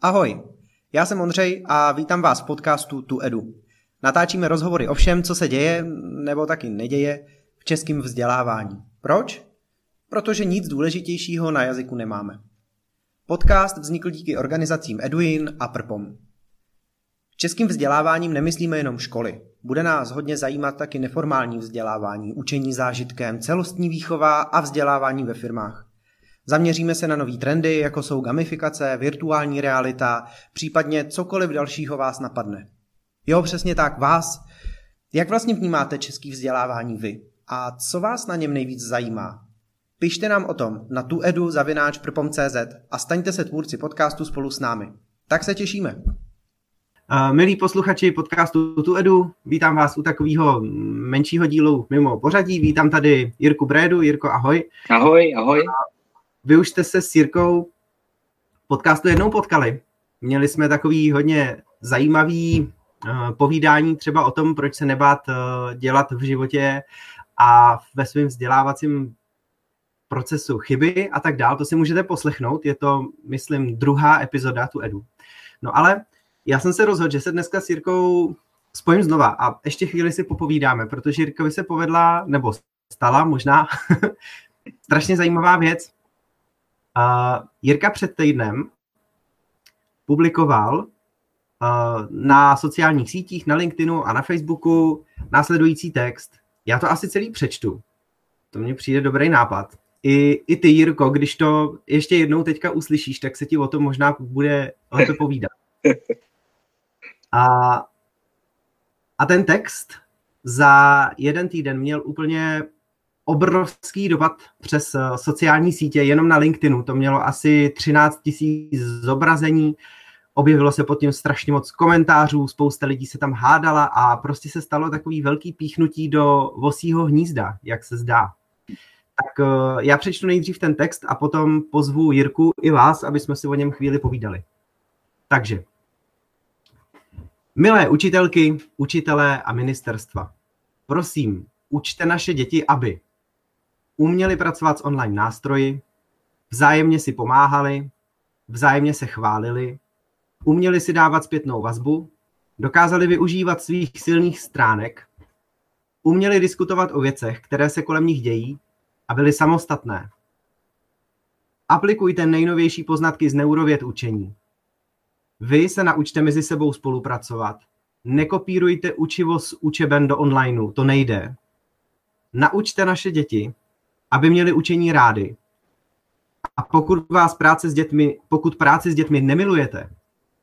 Ahoj, já jsem Ondřej a vítám vás v podcastu Tu Edu. Natáčíme rozhovory o všem, co se děje, nebo taky neděje, v českém vzdělávání. Proč? Protože nic důležitějšího na jazyku nemáme. Podcast vznikl díky organizacím Eduin a Prpom. Českým vzděláváním nemyslíme jenom školy. Bude nás hodně zajímat taky neformální vzdělávání, učení zážitkem, celostní výchova a vzdělávání ve firmách. Zaměříme se na nové trendy, jako jsou gamifikace, virtuální realita, případně cokoliv dalšího vás napadne. Jo, přesně tak, vás. Jak vlastně vnímáte český vzdělávání vy? A co vás na něm nejvíc zajímá? Pište nám o tom na tuedu zavináč a staňte se tvůrci podcastu spolu s námi. Tak se těšíme. Uh, milí posluchači podcastu Tu Edu, vítám vás u takového menšího dílu mimo pořadí. Vítám tady Jirku Brédu. Jirko, ahoj. Ahoj, ahoj. Vy už jste se s Jirkou podcastu jednou potkali. Měli jsme takový hodně zajímavý uh, povídání třeba o tom, proč se nebát uh, dělat v životě a ve svém vzdělávacím procesu chyby a tak dál. To si můžete poslechnout. Je to, myslím, druhá epizoda Tu Edu. No ale já jsem se rozhodl, že se dneska s Jirkou spojím znova a ještě chvíli si popovídáme, protože Jirkovi se povedla, nebo stala možná, strašně zajímavá věc. Uh, Jirka před týdnem publikoval uh, na sociálních sítích, na LinkedInu a na Facebooku následující text. Já to asi celý přečtu. To mně přijde dobrý nápad. I, I ty, Jirko, když to ještě jednou teďka uslyšíš, tak se ti o tom možná bude lépe povídat. A, a ten text za jeden týden měl úplně obrovský dopad přes eh, sociální sítě, jenom na LinkedInu. To mělo asi 13 tisíc zobrazení, objevilo se pod tím strašně moc komentářů, spousta lidí se tam hádala a prostě se stalo takový velký píchnutí do vosího hnízda, jak se zdá. Tak eh, já přečtu nejdřív ten text a potom pozvu Jirku i vás, aby jsme si o něm chvíli povídali. Takže, Milé učitelky, učitelé a ministerstva, prosím, učte naše děti, aby uměli pracovat s online nástroji, vzájemně si pomáhali, vzájemně se chválili, uměli si dávat zpětnou vazbu, dokázali využívat svých silných stránek, uměli diskutovat o věcech, které se kolem nich dějí a byli samostatné. Aplikujte nejnovější poznatky z neurověd učení. Vy se naučte mezi sebou spolupracovat. Nekopírujte učivo z učeben do onlineu, to nejde. Naučte naše děti, aby měli učení rády. A pokud vás práce s dětmi, pokud práci s dětmi nemilujete,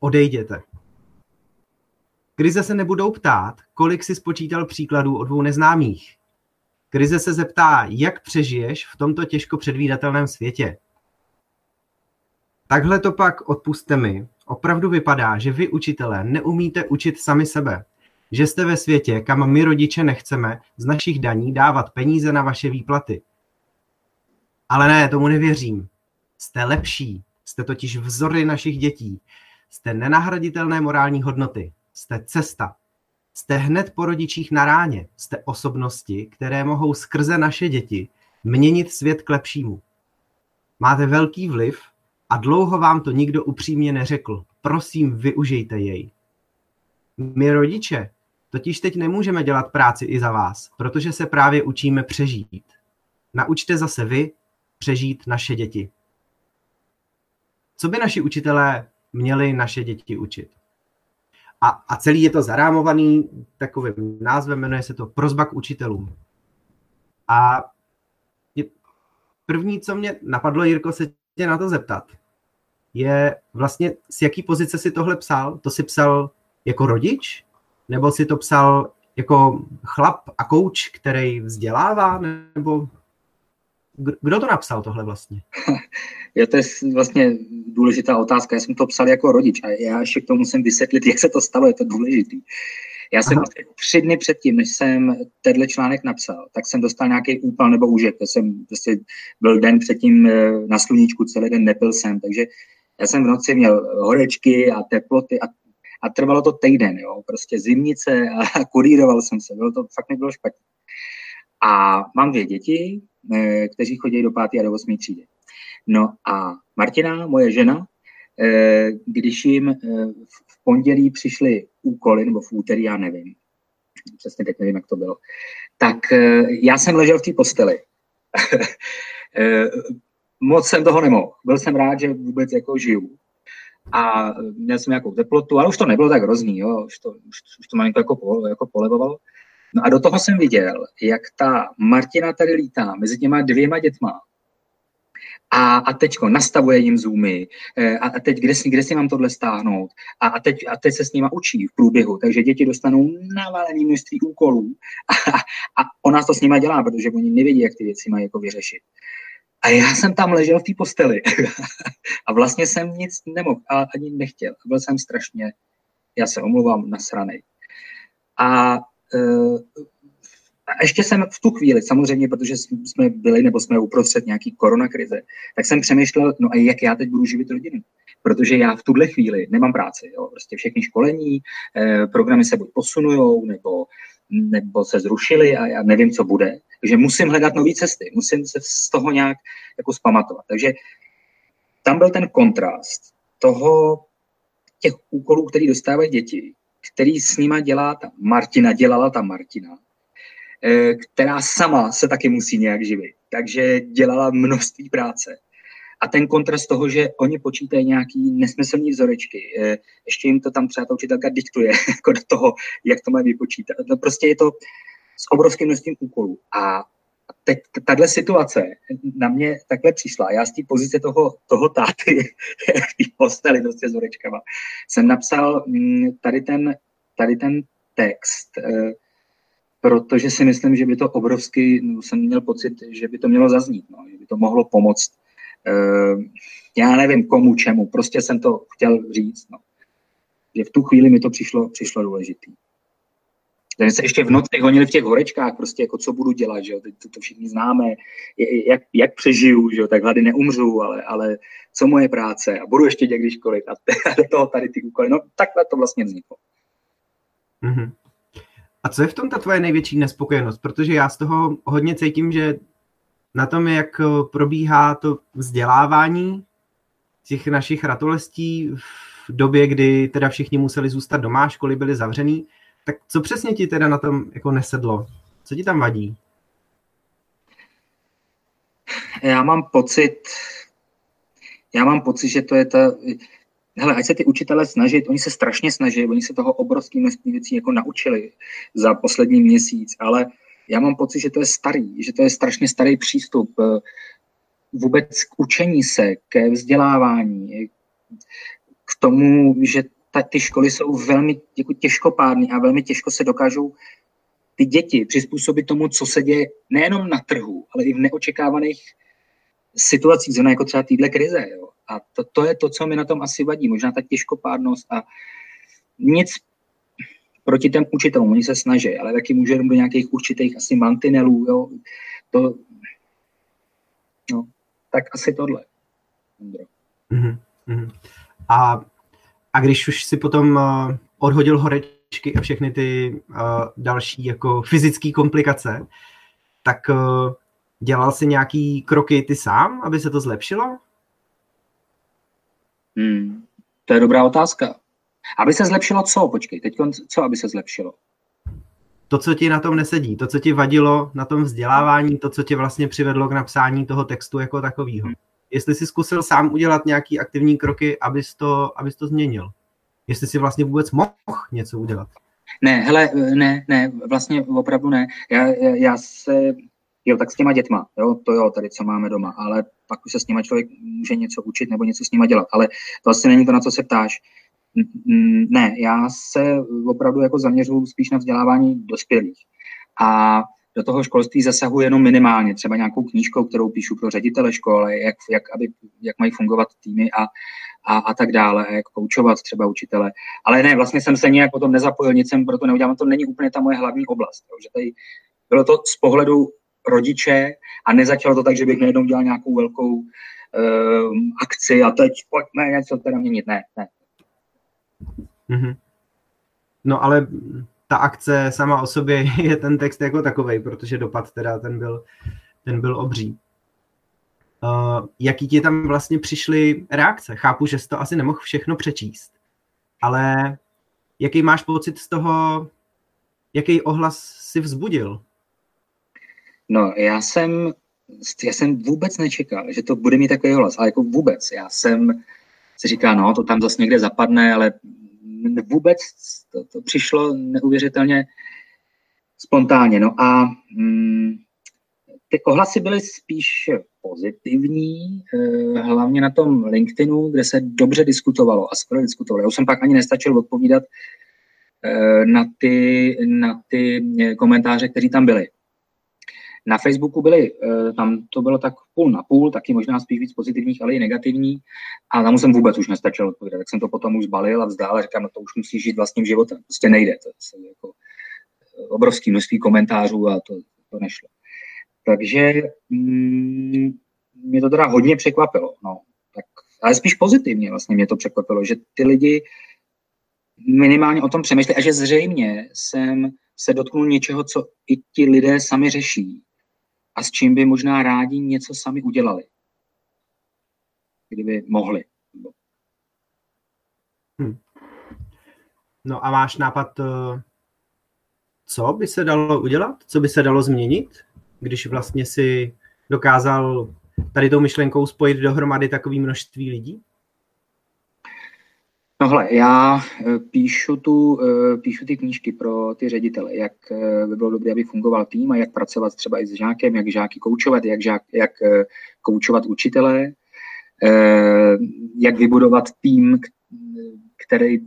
odejděte. Krize se nebudou ptát, kolik si spočítal příkladů o dvou neznámých. Krize se zeptá, jak přežiješ v tomto těžko předvídatelném světě. Takhle to pak odpuste mi, opravdu vypadá, že vy učitelé neumíte učit sami sebe. Že jste ve světě, kam my rodiče nechceme z našich daní dávat peníze na vaše výplaty. Ale ne, tomu nevěřím. Jste lepší, jste totiž vzory našich dětí. Jste nenahraditelné morální hodnoty. Jste cesta. Jste hned po rodičích na ráně. Jste osobnosti, které mohou skrze naše děti měnit svět k lepšímu. Máte velký vliv a dlouho vám to nikdo upřímně neřekl. Prosím, využijte jej. My rodiče totiž teď nemůžeme dělat práci i za vás, protože se právě učíme přežít. Naučte zase vy přežít naše děti. Co by naši učitelé měli naše děti učit? A, a celý je to zarámovaný takovým názvem, jmenuje se to Prozba k učitelům. A první, co mě napadlo, Jirko, se tě na to zeptat, je vlastně z jaký pozice si tohle psal? To si psal jako rodič? Nebo si to psal jako chlap a kouč, který vzdělává? Nebo kdo to napsal tohle vlastně? Je to je vlastně důležitá otázka. Já jsem to psal jako rodič a já ještě k tomu musím vysvětlit, jak se to stalo, je to důležitý. Já jsem Aha. tři dny předtím, než jsem tenhle článek napsal, tak jsem dostal nějaký úpal nebo úžek. To jsem prostě byl den předtím eh, na sluníčku, celý den nepil jsem, takže já jsem v noci měl horečky a teploty a, a trvalo to týden, jo, prostě zimnice a kuríroval jsem se, bylo to, fakt nebylo špatně. A mám dvě děti, eh, kteří chodí do páté a do osmé třídy. No a Martina, moje žena, když jim v pondělí přišly úkoly, nebo v úterý, já nevím, přesně teď nevím, jak to bylo, tak já jsem ležel v té posteli. Moc jsem toho nemohl. Byl jsem rád, že vůbec jako žiju a měl jsem nějakou teplotu, ale už to nebylo tak hrozný, jo, už to, už, už to malinko jako, po, jako polevovalo. No a do toho jsem viděl, jak ta Martina tady lítá mezi těma dvěma dětma a, a teď nastavuje jim zoomy eh, a, a teď kde si, kde si mám tohle stáhnout a, a, teď, a teď se s nima učí v průběhu, takže děti dostanou navalený množství úkolů a, a ona to s nima dělá, protože oni nevědí, jak ty věci mají jako vyřešit. A já jsem tam ležel v té posteli a vlastně jsem nic nemohl a ani nechtěl. Byl jsem strašně, já se omluvám, nasranej. A, e, a ještě jsem v tu chvíli, samozřejmě, protože jsme byli nebo jsme uprostřed nějaký koronakrize, tak jsem přemýšlel, no a jak já teď budu živit rodinu. Protože já v tuhle chvíli nemám práci. Jo. Prostě všechny školení, eh, programy se buď posunujou, nebo, nebo se zrušily a já nevím, co bude. Takže musím hledat nové cesty, musím se z toho nějak jako spamatovat. Takže tam byl ten kontrast toho, těch úkolů, který dostávají děti, který s nima dělá ta Martina, dělala ta Martina, eh, která sama se taky musí nějak živit. Takže dělala množství práce. A ten kontrast toho, že oni počítají nějaký nesmyslný vzorečky, eh, ještě jim to tam třeba ta učitelka diktuje jako do toho, jak to mají vypočítat. No prostě je to s obrovským množstvím úkolů. A teď tahle situace na mě takhle přišla. Já z té pozice toho, toho táty, v té posteli prostě s horečkama, jsem napsal mm, tady ten, tady ten text, eh, protože si myslím, že by to obrovsky, no, jsem měl pocit, že by to mělo zaznít, no, že by to mohlo pomoct. Eh, já nevím komu, čemu, prostě jsem to chtěl říct. No. Že v tu chvíli mi to přišlo, přišlo důležitý. Ten se ještě v noci honili v těch horečkách, prostě jako co budu dělat, že jo, teď to, to všichni známe, jak, jak přežiju, že jo, tak hlady neumřu, ale, ale co moje práce a budu ještě někdy školit a, do toho tady ty úkoly, no takhle to vlastně vzniklo. Mm-hmm. A co je v tom ta tvoje největší nespokojenost? Protože já z toho hodně cítím, že na tom, jak probíhá to vzdělávání těch našich ratolestí v době, kdy teda všichni museli zůstat doma, školy byly zavřený, tak co přesně ti teda na tom jako nesedlo? Co ti tam vadí? Já mám pocit, já mám pocit, že to je ta, hele, ať se ty učitelé snaží, oni se strašně snaží, oni se toho obrovským množství věcí jako naučili za poslední měsíc, ale já mám pocit, že to je starý, že to je strašně starý přístup eh, vůbec k učení se, ke vzdělávání, k tomu, že ta, ty školy jsou velmi jako těžkopádné a velmi těžko se dokážou ty děti přizpůsobit tomu, co se děje nejenom na trhu, ale i v neočekávaných situacích, zrovna jako třeba týhle krize. Jo. A to, to je to, co mi na tom asi vadí. Možná ta těžkopádnost a nic proti těm učitelům, oni se snaží, ale taky může do nějakých určitých asi mantinelů, jo. To, no, tak asi tohle. Mm-hmm. A a když už si potom uh, odhodil horečky a všechny ty uh, další jako fyzické komplikace, tak uh, dělal si nějaký kroky ty sám, aby se to zlepšilo? Hmm, to je dobrá otázka. Aby se zlepšilo co? Počkej, teď co, aby se zlepšilo? To, co ti na tom nesedí, to, co ti vadilo na tom vzdělávání, to, co tě vlastně přivedlo k napsání toho textu jako takového. Hmm jestli jsi zkusil sám udělat nějaký aktivní kroky, abys to, abys to změnil. Jestli si vlastně vůbec mohl něco udělat. Ne, hele, ne, ne, vlastně opravdu ne. Já, já, se, jo, tak s těma dětma, jo, to jo, tady co máme doma, ale pak už se s nima člověk může něco učit nebo něco s nima dělat, ale to asi není to, na co se ptáš. Ne, já se opravdu jako zaměřuji spíš na vzdělávání dospělých. A do toho školství zasahuji jenom minimálně, třeba nějakou knížkou, kterou píšu pro ředitele školy, jak, jak, aby, jak mají fungovat týmy a, a, a tak dále, jak koučovat třeba učitele. Ale ne, vlastně jsem se nějak o tom nezapojil, nic jsem proto neudělal, to není úplně ta moje hlavní oblast. Jo, že tady bylo to z pohledu rodiče a nezačalo to tak, že bych najednou dělal nějakou velkou uh, akci a teď pojďme něco teda měnit. Ne, ne. Mm-hmm. No ale ta akce sama o sobě je ten text jako takový, protože dopad teda ten byl, ten byl obří. uh, jaký ti tam vlastně přišly reakce. Chápu, že jsi to asi nemohl všechno přečíst, ale jaký máš pocit z toho, jaký ohlas si vzbudil? No, já jsem, já jsem vůbec nečekal, že to bude mít takový hlas, ale jako vůbec. Já jsem si říkal, no, to tam zase někde zapadne, ale vůbec to, to přišlo neuvěřitelně spontánně. No a mm, ty ohlasy byly spíš pozitivní, eh, hlavně na tom LinkedInu, kde se dobře diskutovalo a skvěle diskutovalo. Já už jsem pak ani nestačil odpovídat eh, na ty, na ty eh, komentáře, které tam byly. Na Facebooku byly, tam to bylo tak půl na půl, taky možná spíš víc pozitivních, ale i negativní. A tam jsem vůbec už nestačil odpovídat. Tak jsem to potom už zbalil a vzdál a říkám, no to už musí žít vlastním životem. Prostě nejde. To je jako obrovský množství komentářů a to, to nešlo. Takže mm, mě to teda hodně překvapilo. No. Tak, ale spíš pozitivně vlastně mě to překvapilo, že ty lidi minimálně o tom přemýšlí a že zřejmě jsem se dotknul něčeho, co i ti lidé sami řeší a s čím by možná rádi něco sami udělali, kdyby mohli. Hmm. No a máš nápad, eh, co by se dalo udělat? Co by se dalo změnit? když vlastně si dokázal tady tou myšlenkou spojit dohromady takové množství lidí? No hle, já eh, píšu, tu, eh, píšu ty knížky pro ty ředitele, jak eh, by bylo dobré, aby fungoval tým a jak pracovat třeba i s žákem, jak žáky koučovat, jak, žák, jak koučovat učitele, jak vybudovat tým, který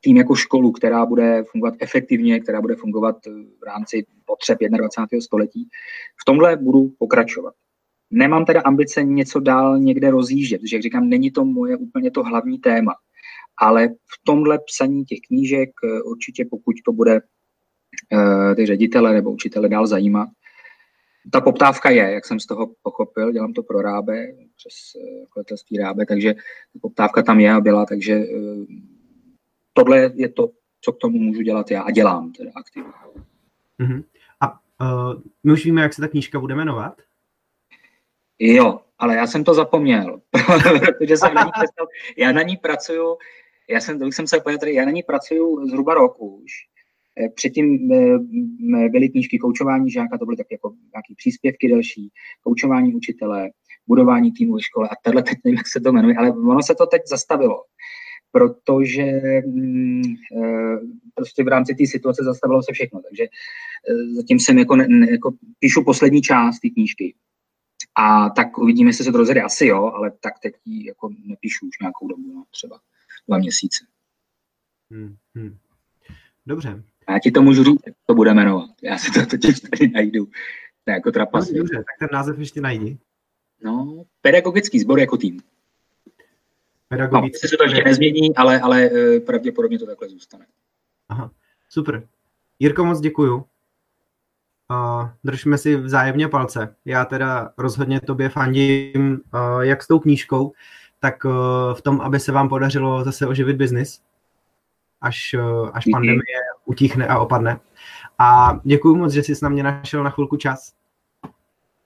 tým jako školu, která bude fungovat efektivně, která bude fungovat v rámci potřeb 21. století. V tomhle budu pokračovat. Nemám teda ambice něco dál někde rozjíždět, protože jak říkám, není to moje úplně to hlavní téma. Ale v tomhle psaní těch knížek eh, určitě, pokud to bude uh, ty ředitele nebo učitele dál zajímat, ta poptávka je, jak jsem z toho pochopil, dělám to pro Rábe, přes uh, Rábe, takže poptávka tam je a byla, takže tohle je to, co k tomu můžu dělat já a dělám teda aktivně. Uh-huh. A uh, my už víme, jak se ta knížka bude jmenovat? Jo, ale já jsem to zapomněl, protože jsem na ní přestal, já na ní pracuju, já jsem, to jsem se pojat, já na ní pracuju zhruba rok už. Eh, předtím eh, byly knížky koučování žáka, to byly tak jako nějaké příspěvky další, koučování učitele, budování týmu ve škole a tenhle teď nevím, jak se to jmenuje, ale ono se to teď zastavilo protože mm, eh, prostě v rámci té situace zastavilo se všechno. Takže zatím jsem jako, ne, jako píšu poslední část té knížky. A tak uvidíme, jestli se to rozjede. Asi jo, ale tak teď jako nepíšu už nějakou dobu, no, třeba dva měsíce. Hmm, hmm. Dobře. Já ti to můžu říct, jak to bude jmenovat. Já si to totiž tady najdu. To je jako trapas. No, dobře, tak ten název ještě najdi. No, pedagogický sbor jako tým pedagogický. No, se to ještě nezmění, ale, ale eh, pravděpodobně to takhle zůstane. Aha, super. Jirko, moc děkuju. Uh, držme si vzájemně palce. Já teda rozhodně tobě fandím uh, jak s tou knížkou, tak uh, v tom, aby se vám podařilo zase oživit biznis, až, uh, až pandemie utichne a opadne. A děkuji moc, že jsi na mě našel na chvilku čas.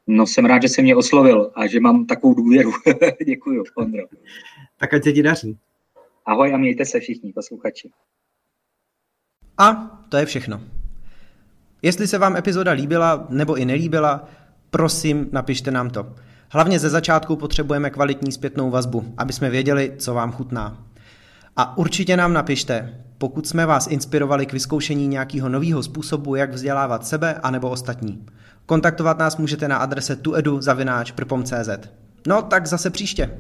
No jsem rád, že jsi mě oslovil a že mám takovou důvěru. děkuji, Ondro. Tak ať se ti daří. Ahoj a mějte se všichni posluchači. A to je všechno. Jestli se vám epizoda líbila nebo i nelíbila, prosím, napište nám to. Hlavně ze začátku potřebujeme kvalitní zpětnou vazbu, aby jsme věděli, co vám chutná. A určitě nám napište, pokud jsme vás inspirovali k vyzkoušení nějakého nového způsobu, jak vzdělávat sebe anebo ostatní. Kontaktovat nás můžete na adrese tuedu.cz. No tak zase příště.